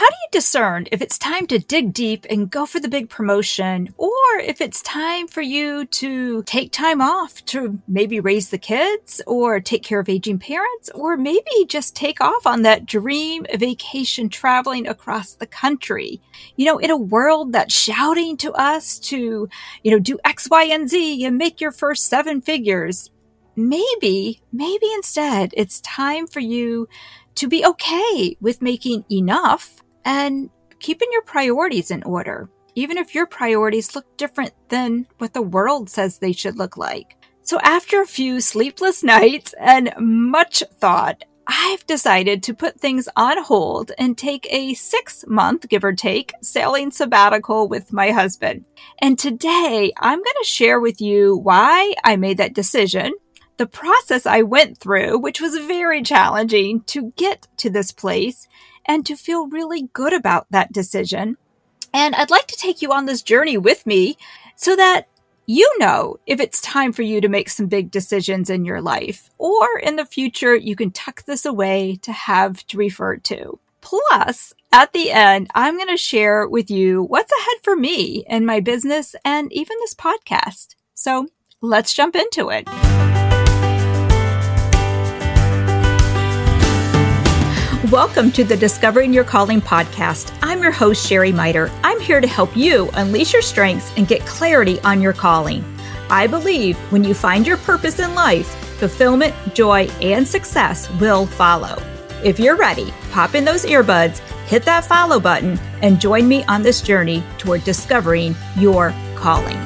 How do you discern if it's time to dig deep and go for the big promotion or if it's time for you to take time off to maybe raise the kids or take care of aging parents or maybe just take off on that dream vacation traveling across the country? You know, in a world that's shouting to us to, you know, do X, Y, and Z and make your first seven figures. Maybe, maybe instead it's time for you to be okay with making enough and keeping your priorities in order, even if your priorities look different than what the world says they should look like. So, after a few sleepless nights and much thought, I've decided to put things on hold and take a six month, give or take, sailing sabbatical with my husband. And today I'm going to share with you why I made that decision the process I went through, which was very challenging to get to this place and to feel really good about that decision. And I'd like to take you on this journey with me so that you know if it's time for you to make some big decisions in your life, or in the future, you can tuck this away to have to refer to. Plus, at the end, I'm going to share with you what's ahead for me in my business and even this podcast. So let's jump into it. Welcome to the Discovering Your Calling podcast. I'm your host, Sheri Miter. I'm here to help you unleash your strengths and get clarity on your calling. I believe when you find your purpose in life, fulfillment, joy, and success will follow. If you're ready, pop in those earbuds, hit that follow button, and join me on this journey toward discovering your calling.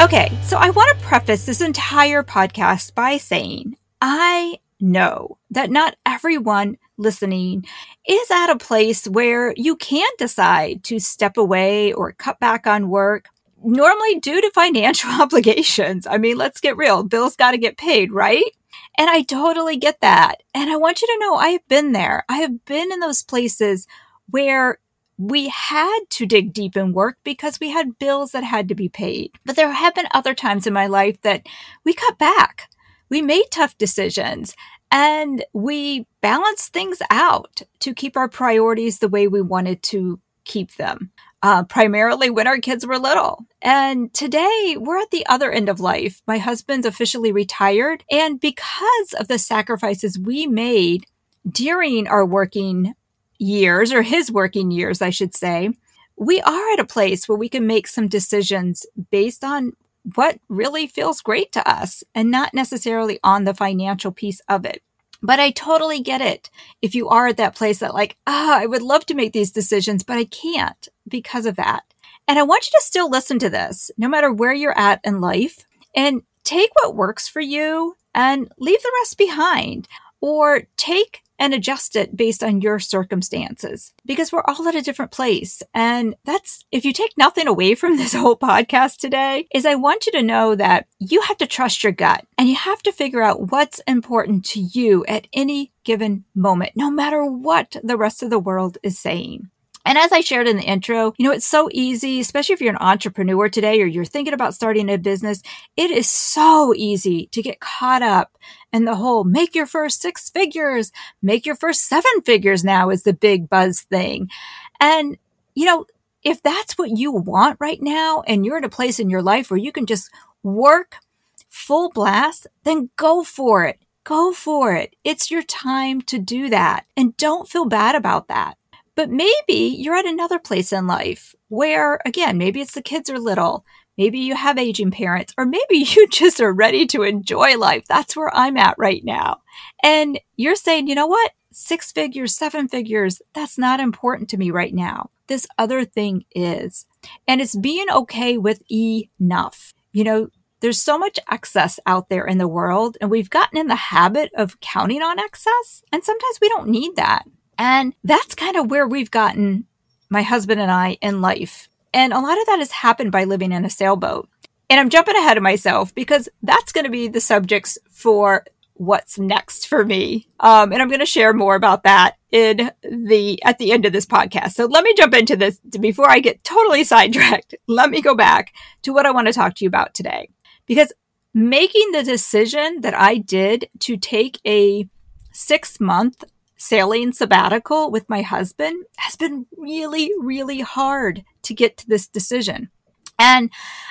Okay, so I want to preface this entire podcast by saying I know that not everyone listening is at a place where you can decide to step away or cut back on work normally due to financial obligations. I mean, let's get real. Bills got to get paid, right? And I totally get that. And I want you to know I have been there. I have been in those places where we had to dig deep in work because we had bills that had to be paid. But there have been other times in my life that we cut back. We made tough decisions and we balanced things out to keep our priorities the way we wanted to keep them. Uh, primarily when our kids were little. And today we're at the other end of life. My husband's officially retired. And because of the sacrifices we made during our working years, or his working years, I should say, we are at a place where we can make some decisions based on what really feels great to us and not necessarily on the financial piece of it. But I totally get it. If you are at that place that like, ah, I would love to make these decisions, but I can't because of that. And I want you to still listen to this, no matter where you're at in life, and take what works for you and leave the rest behind. Or take and adjust it based on your circumstances because we're all at a different place. And that's, if you take nothing away from this whole podcast today, is I want you to know that you have to trust your gut and you have to figure out what's important to you at any given moment, no matter what the rest of the world is saying. And as I shared in the intro, you know, it's so easy, especially if you're an entrepreneur today or you're thinking about starting a business. It is so easy to get caught up in the whole make your first six figures, make your first seven figures now is the big buzz thing. And, you know, if that's what you want right now and you're in a place in your life where you can just work full blast, then go for it. Go for it. It's your time to do that. And don't feel bad about that. But maybe you're at another place in life where, again, maybe it's the kids are little, maybe you have aging parents, or maybe you just are ready to enjoy life. That's where I'm at right now. And you're saying, you know what? Six figures, seven figures, that's not important to me right now. This other thing is. And it's being okay with enough. You know, there's so much excess out there in the world, and we've gotten in the habit of counting on excess. And sometimes we don't need that. And that's kind of where we've gotten my husband and I in life. And a lot of that has happened by living in a sailboat. And I'm jumping ahead of myself because that's going to be the subjects for what's next for me. Um, and I'm going to share more about that in the at the end of this podcast. So let me jump into this before I get totally sidetracked. Let me go back to what I want to talk to you about today. Because making the decision that I did to take a 6 month sailing sabbatical with my husband has been really, really hard to get to this decision. And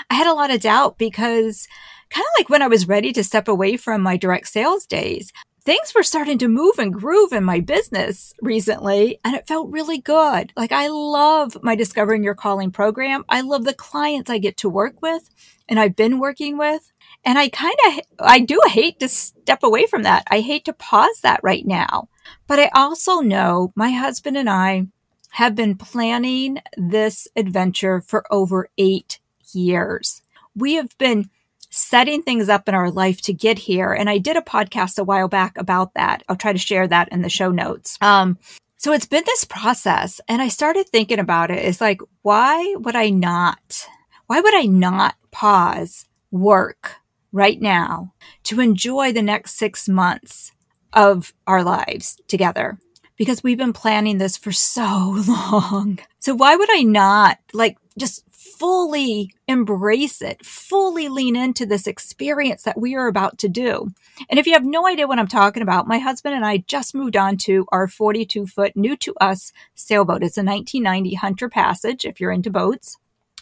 I had a lot of doubt because kind of like when I was ready to step away from my direct sales days, things were starting to move and groove in my business recently and it felt really good. Like I love my discovering your calling program. I love the clients I get to work with and I've been working with. And I kind of, I do hate to step away from that. I hate to pause that right now. But I also know my husband and I have been planning this adventure for over eight years. We have been setting things up in our life to get here. And I did a podcast a while back about that. I'll try to share that in the show notes. Um, so it's been this process and I started thinking about it. It's like, why would I not? Why would I not pause work right now to enjoy the next six months of our lives together? Because we've been planning this for so long. So why would I not like just fully embrace it, fully lean into this experience that we are about to do. And if you have no idea what I'm talking about, my husband and I just moved on to our 42 foot new to us sailboat. It's a 1990 Hunter Passage if you're into boats.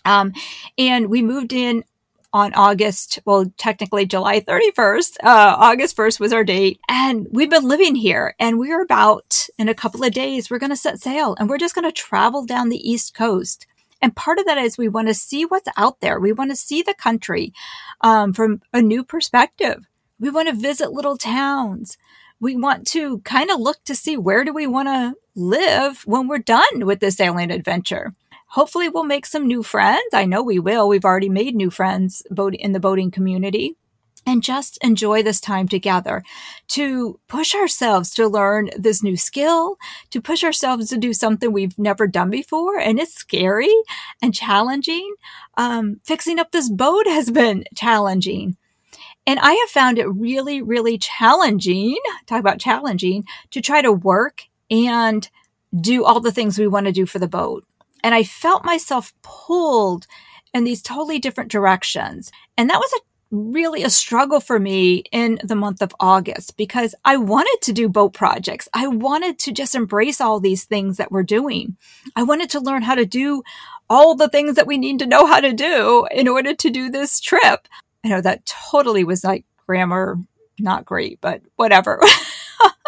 Um, and we moved in on August, well, technically July 31st. Uh, August 1st was our date. And we've been living here and we're about in a couple of days, we're going to set sail and we're just going to travel down the East Coast. And part of that is we want to see what's out there. We want to see the country um, from a new perspective. We want to visit little towns. We want to kind of look to see where do we want to live when we're done with this alien adventure. Hopefully, we'll make some new friends. I know we will. We've already made new friends in the boating community and just enjoy this time together to push ourselves to learn this new skill, to push ourselves to do something we've never done before. And it's scary and challenging. Um, fixing up this boat has been challenging. And I have found it really, really challenging, talk about challenging, to try to work and do all the things we want to do for the boat. And I felt myself pulled in these totally different directions. And that was a really a struggle for me in the month of August because I wanted to do boat projects. I wanted to just embrace all these things that we're doing. I wanted to learn how to do all the things that we need to know how to do in order to do this trip. I know that totally was like grammar, not great, but whatever.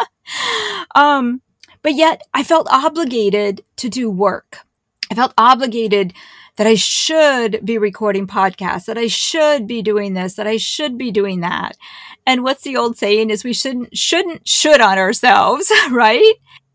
um, but yet I felt obligated to do work. I felt obligated that I should be recording podcasts, that I should be doing this, that I should be doing that. And what's the old saying is we shouldn't, shouldn't, should on ourselves, right?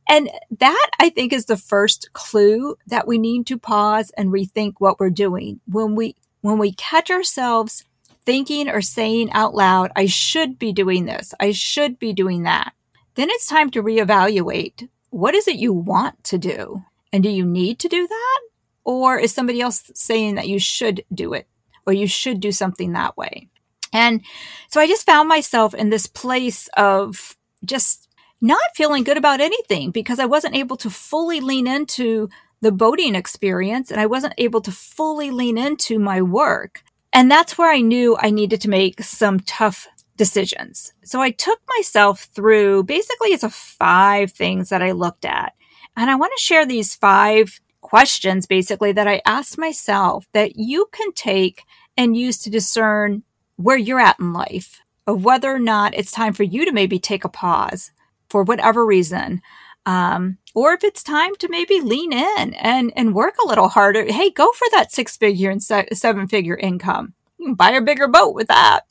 And that I think is the first clue that we need to pause and rethink what we're doing. When we, when we catch ourselves thinking or saying out loud, I should be doing this. I should be doing that. Then it's time to reevaluate. What is it you want to do? And do you need to do that? Or is somebody else saying that you should do it or you should do something that way? And so I just found myself in this place of just not feeling good about anything because I wasn't able to fully lean into the boating experience and I wasn't able to fully lean into my work. And that's where I knew I needed to make some tough decisions. So I took myself through basically it's a five things that I looked at. And I want to share these five questions basically that I asked myself that you can take and use to discern where you're at in life, of whether or not it's time for you to maybe take a pause for whatever reason. Um, or if it's time to maybe lean in and, and work a little harder. Hey, go for that six figure and se- seven figure income. You can buy a bigger boat with that.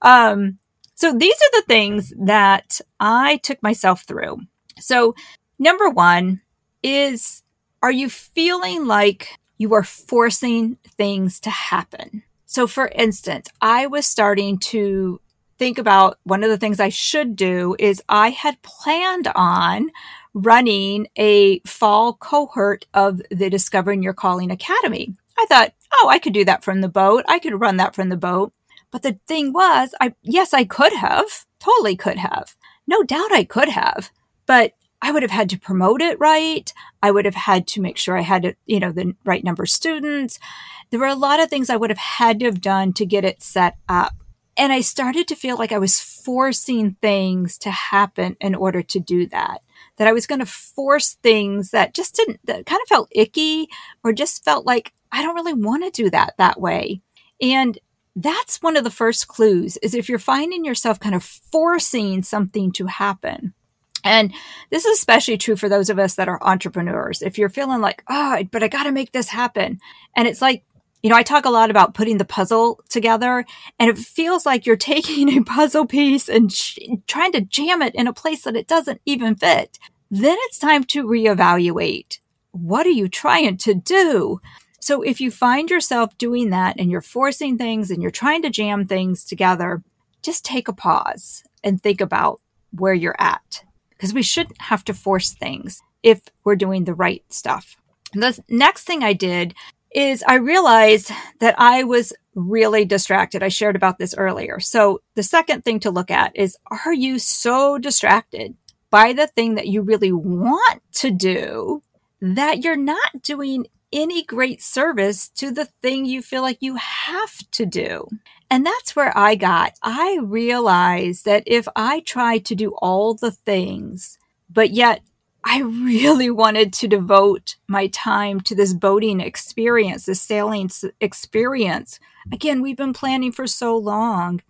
Um, so these are the things that I took myself through. So number one is are you feeling like you are forcing things to happen? So, for instance, I was starting to think about one of the things I should do is I had planned on running a fall cohort of the Discovering Your Calling Academy. I thought, oh, I could do that from the boat. I could run that from the boat. But the thing was, I, yes, I could have, totally could have. No doubt I could have. But I would have had to promote it right. I would have had to make sure I had, you know, the right number of students. There were a lot of things I would have had to have done to get it set up. And I started to feel like I was forcing things to happen in order to do that. that I was going to force things that just didn't, that kind of felt icky or just felt like I don't really want to do that that way. And that's one of the first clues is if you're finding yourself kind of forcing something to happen. And this is especially true for those of us that are entrepreneurs. If you're feeling like, oh, but I got to make this happen. And it's like, you know, I talk a lot about putting the puzzle together and it feels like you're taking a puzzle piece and sh- trying to jam it in a place that it doesn't even fit. Then it's time to reevaluate. What are you trying to do? So if you find yourself doing that and you're forcing things and you're trying to jam things together, just take a pause and think about where you're at because we shouldn't have to force things if we're doing the right stuff. The next thing I did is I realized that I was really distracted. I shared about this earlier. So the second thing to look at is are you so distracted by the thing that you really want to do that you're not doing any great service to the thing you feel like you have to do. And that's where I got. I realized that if I tried to do all the things, but yet I really wanted to devote my time to this boating experience, this sailing experience. Again, we've been planning for so long.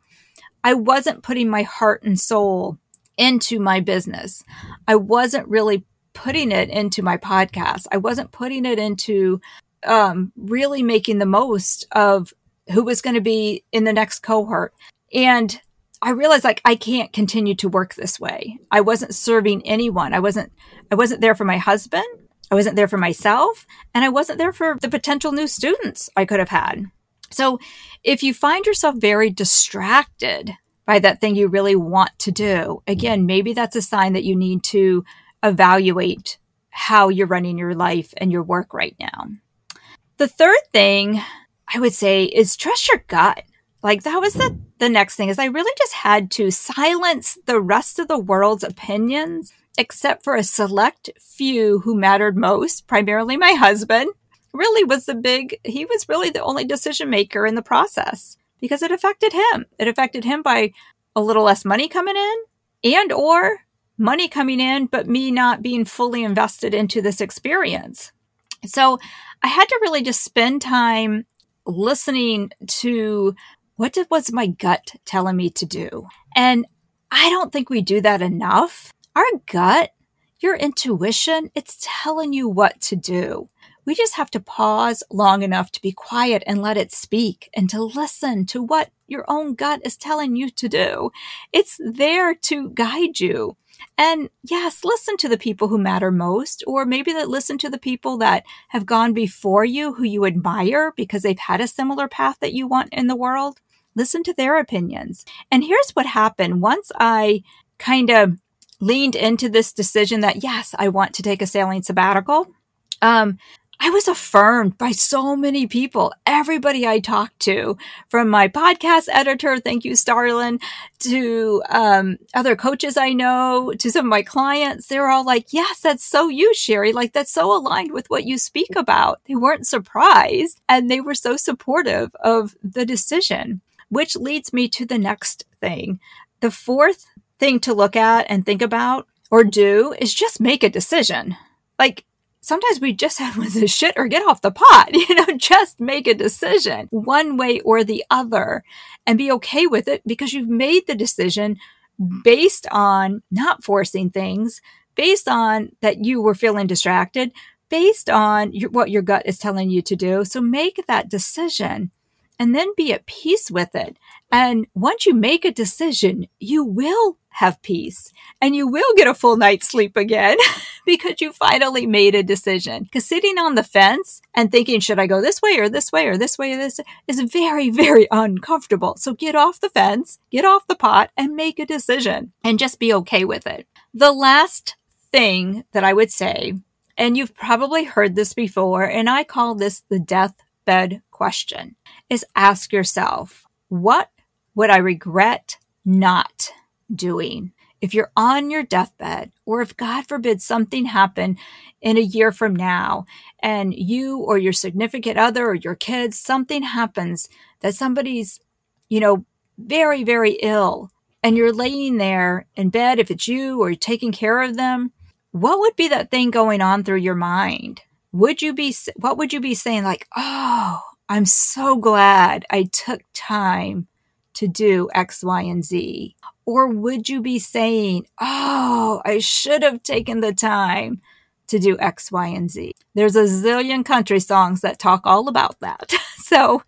I wasn't putting my heart and soul into my business. I wasn't really putting it into my podcast. I wasn't putting it into um, really making the most of who was going to be in the next cohort. And I realized like I can't continue to work this way. I wasn't serving anyone. I wasn't I wasn't there for my husband. I wasn't there for myself and I wasn't there for the potential new students I could have had. So if you find yourself very distracted by that thing you really want to do, again, maybe that's a sign that you need to evaluate how you're running your life and your work right now. The third thing I would say is trust your gut. Like that was the, the next thing is I really just had to silence the rest of the world's opinions, except for a select few who mattered most, primarily my husband. Really was the big, he was really the only decision maker in the process because it affected him. It affected him by a little less money coming in and or money coming in, but me not being fully invested into this experience. So I had to really just spend time listening to what did, was my gut telling me to do. And I don't think we do that enough. Our gut, your intuition, it's telling you what to do. We just have to pause long enough to be quiet and let it speak and to listen to what your own gut is telling you to do. It's there to guide you. And yes, listen to the people who matter most, or maybe that listen to the people that have gone before you who you admire because they've had a similar path that you want in the world. Listen to their opinions. And here's what happened once I kind of leaned into this decision that yes, I want to take a sailing sabbatical. Um, I was affirmed by so many people, everybody I talked to, from my podcast editor, thank you, Starlin, to um, other coaches I know, to some of my clients. they're all like, yes, that's so you, Sheri. Like, that's so aligned with what you speak about. They weren't surprised and they were so supportive of the decision, which leads me to the next thing. The fourth thing to look at and think about or do is just make a decision. Like, sometimes we just have the shit or get off the pot, you know, just make a decision one way or the other and be okay with it because you've made the decision based on not forcing things, based on that you were feeling distracted, based on your, what your gut is telling you to do. So make that decision and then be at peace with it. And once you make a decision, you will have peace and you will get a full night's sleep again because you finally made a decision. Because sitting on the fence and thinking, should I go this way or this way or this way or this is very, very uncomfortable. So get off the fence, get off the pot and make a decision and just be okay with it. The last thing that I would say, and you've probably heard this before, and I call this the deathbed question is ask yourself, what would I regret not doing? If you're on your deathbed, or if God forbid something happened in a year from now, and you or your significant other or your kids, something happens that somebody's, you know, very, very ill, and you're laying there in bed, if it's you or you're taking care of them, what would be that thing going on through your mind? Would you be, what would you be saying? Like, oh, I'm so glad I took time to do X, Y, and Z. Or would you be saying, oh, I should have taken the time to do X, Y, and Z? There's a zillion country songs that talk all about that. so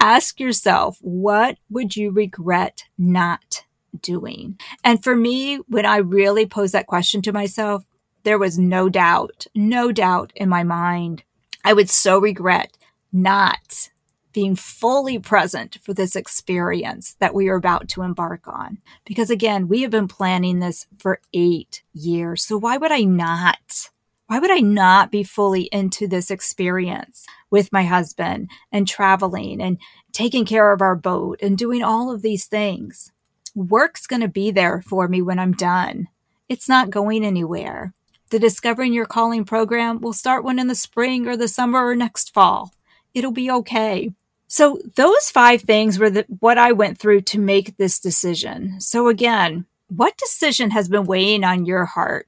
ask yourself, what would you regret not doing? And for me, when I really pose that question to myself, there was no doubt, no doubt in my mind. I would so regret not being fully present for this experience that we are about to embark on. Because again, we have been planning this for eight years. So why would I not? Why would I not be fully into this experience with my husband and traveling and taking care of our boat and doing all of these things? Work's going to be there for me when I'm done. It's not going anywhere. The Discovering Your Calling program will start one in the spring or the summer or next fall. It'll be okay. So those five things were the, what I went through to make this decision. So again, what decision has been weighing on your heart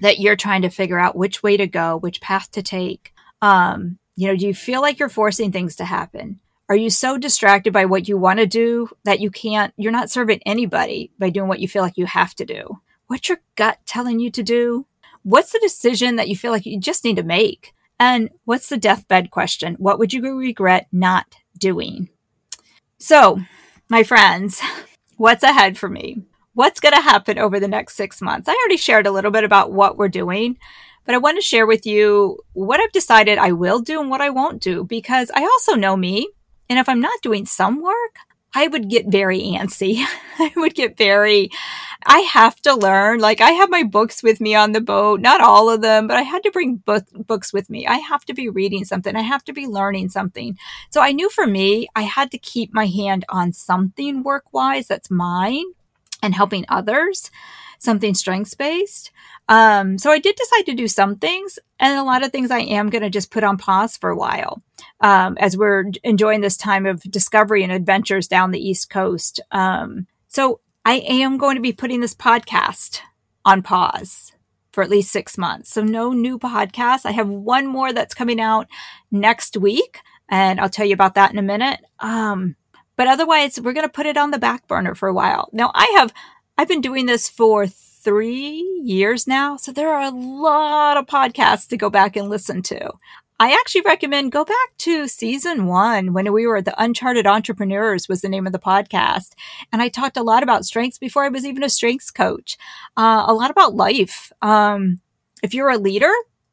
that you're trying to figure out which way to go, which path to take? Um, you know, do you feel like you're forcing things to happen? Are you so distracted by what you want to do that you can't, you're not serving anybody by doing what you feel like you have to do? What's your gut telling you to do? What's the decision that you feel like you just need to make? And what's the deathbed question? What would you regret not doing? So, my friends, what's ahead for me? What's going to happen over the next six months? I already shared a little bit about what we're doing, but I want to share with you what I've decided I will do and what I won't do because I also know me. And if I'm not doing some work, I would get very antsy. I would get very, I have to learn. Like I have my books with me on the boat, not all of them, but I had to bring book, books with me. I have to be reading something. I have to be learning something. So I knew for me, I had to keep my hand on something work wise that's mine and helping others, something strengths based. Um, so I did decide to do some things, and a lot of things I am going to just put on pause for a while um, as we're enjoying this time of discovery and adventures down the East Coast. Um, so I am going to be putting this podcast on pause for at least six months. So no new podcast. I have one more that's coming out next week, and I'll tell you about that in a minute. Um, but otherwise, we're going to put it on the back burner for a while. Now, I have I've been doing this for three years now. So there are a lot of podcasts to go back and listen to. I actually recommend go back to season one when we were the Uncharted Entrepreneurs was the name of the podcast. And I talked a lot about strengths before I was even a strengths coach, uh, a lot about life. Um, if you're a leader,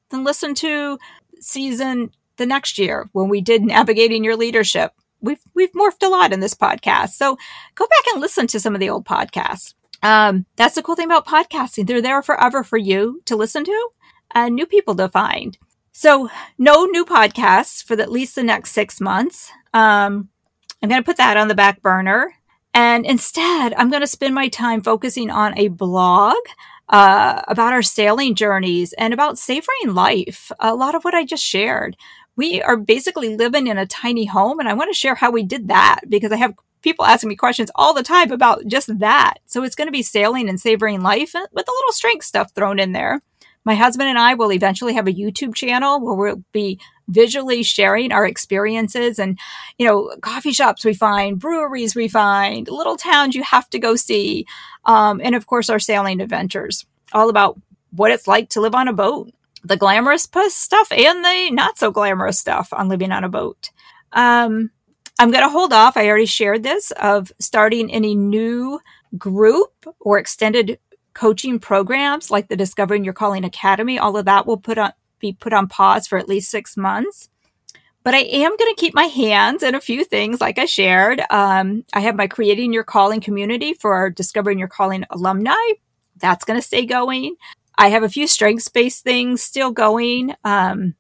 then listen to season the next year when we did navigating your leadership. We've, we've morphed a lot in this podcast. So go back and listen to some of the old podcasts. Um, that's the cool thing about podcasting. They're there forever for you to listen to and new people to find. So no new podcasts for the, at least the next six months. Um, I'm going to put that on the back burner. And instead, I'm going to spend my time focusing on a blog uh, about our sailing journeys and about savoring life. A lot of what I just shared. We are basically living in a tiny home, and I want to share how we did that because I have people asking me questions all the time about just that. So it's going to be sailing and savoring life with a little strength stuff thrown in there. My husband and I will eventually have a YouTube channel where we'll be visually sharing our experiences and, you know, coffee shops we find, breweries we find, little towns you have to go see. Um, and of course, our sailing adventures, all about what it's like to live on a boat, the glamorous stuff and the not so glamorous stuff on living on a boat. Um, I'm going to hold off. I already shared this of starting any new group or extended coaching programs like the Discovering Your Calling Academy. All of that will put on, be put on pause for at least six months. But I am going to keep my hands in a few things, like I shared. Um, I have my Creating Your Calling community for our Discovering Your Calling alumni. That's going to stay going. I have a few strengths based things still going. Um,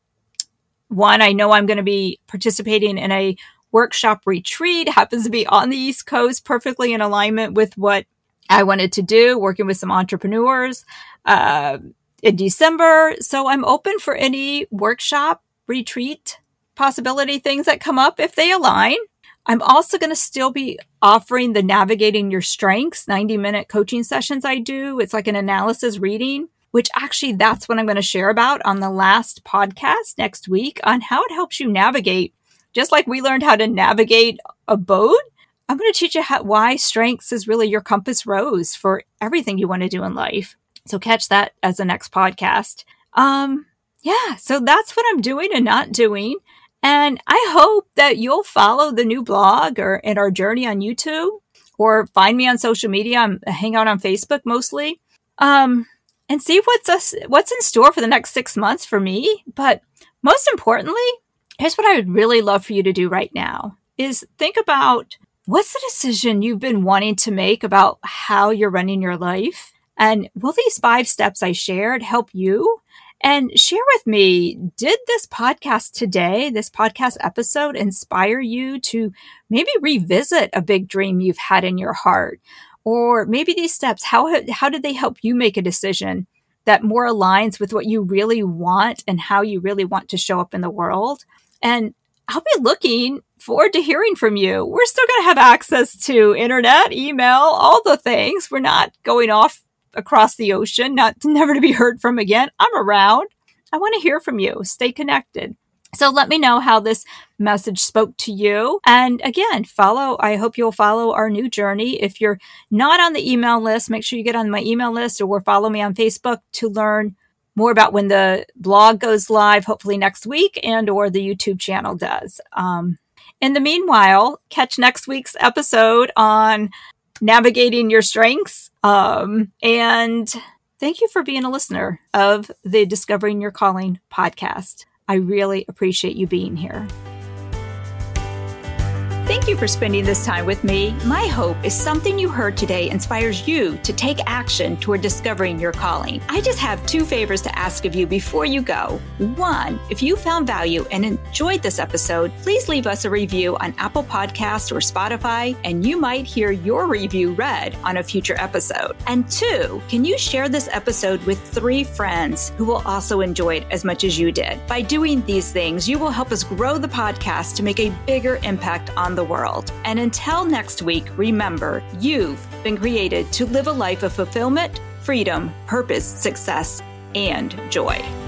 one, I know I'm going to be participating in a workshop retreat happens to be on the East Coast, perfectly in alignment with what I wanted to do, working with some entrepreneurs uh, in December. So I'm open for any workshop, retreat possibility things that come up if they align. I'm also going to still be offering the Navigating Your Strengths 90 minute coaching sessions I do. It's like an analysis reading. which actually that's what I'm going to share about on the last podcast next week on how it helps you navigate. Just like we learned how to navigate a boat, I'm going to teach you how, why strengths is really your compass rose for everything you want to do in life. So catch that as the next podcast. Um, yeah, so that's what I'm doing and not doing. And I hope that you'll follow the new blog or in our journey on YouTube or find me on social media. I'm hang out on Facebook mostly. Um, and see what's us, what's in store for the next six months for me. But most importantly, here's what I would really love for you to do right now is think about what's the decision you've been wanting to make about how you're running your life? And will these five steps I shared help you? And share with me, did this podcast today, this podcast episode inspire you to maybe revisit a big dream you've had in your heart? Or maybe these steps, how, how did they help you make a decision that more aligns with what you really want and how you really want to show up in the world? And I'll be looking forward to hearing from you. We're still going to have access to internet, email, all the things. We're not going off across the ocean, not never to be heard from again. I'm around. I want to hear from you. Stay connected. So let me know how this message spoke to you. And again, follow, I hope you'll follow our new journey. If you're not on the email list, make sure you get on my email list or follow me on Facebook to learn more about when the blog goes live, hopefully next week and or the YouTube channel does. Um, in the meanwhile, catch next week's episode on navigating your strengths. Um, and thank you for being a listener of the Discovering Your Calling podcast. I really appreciate you being here. Thank you for spending this time with me. My hope is something you heard today inspires you to take action toward discovering your calling. I just have two favors to ask of you before you go. One, if you found value and enjoyed this episode, please leave us a review on Apple Podcasts or Spotify, and you might hear your review read on a future episode. And two, can you share this episode with three friends who will also enjoy it as much as you did? By doing these things, you will help us grow the podcast to make a bigger impact on the the world. And until next week, remember you've been created to live a life of fulfillment, freedom, purpose, success, and joy.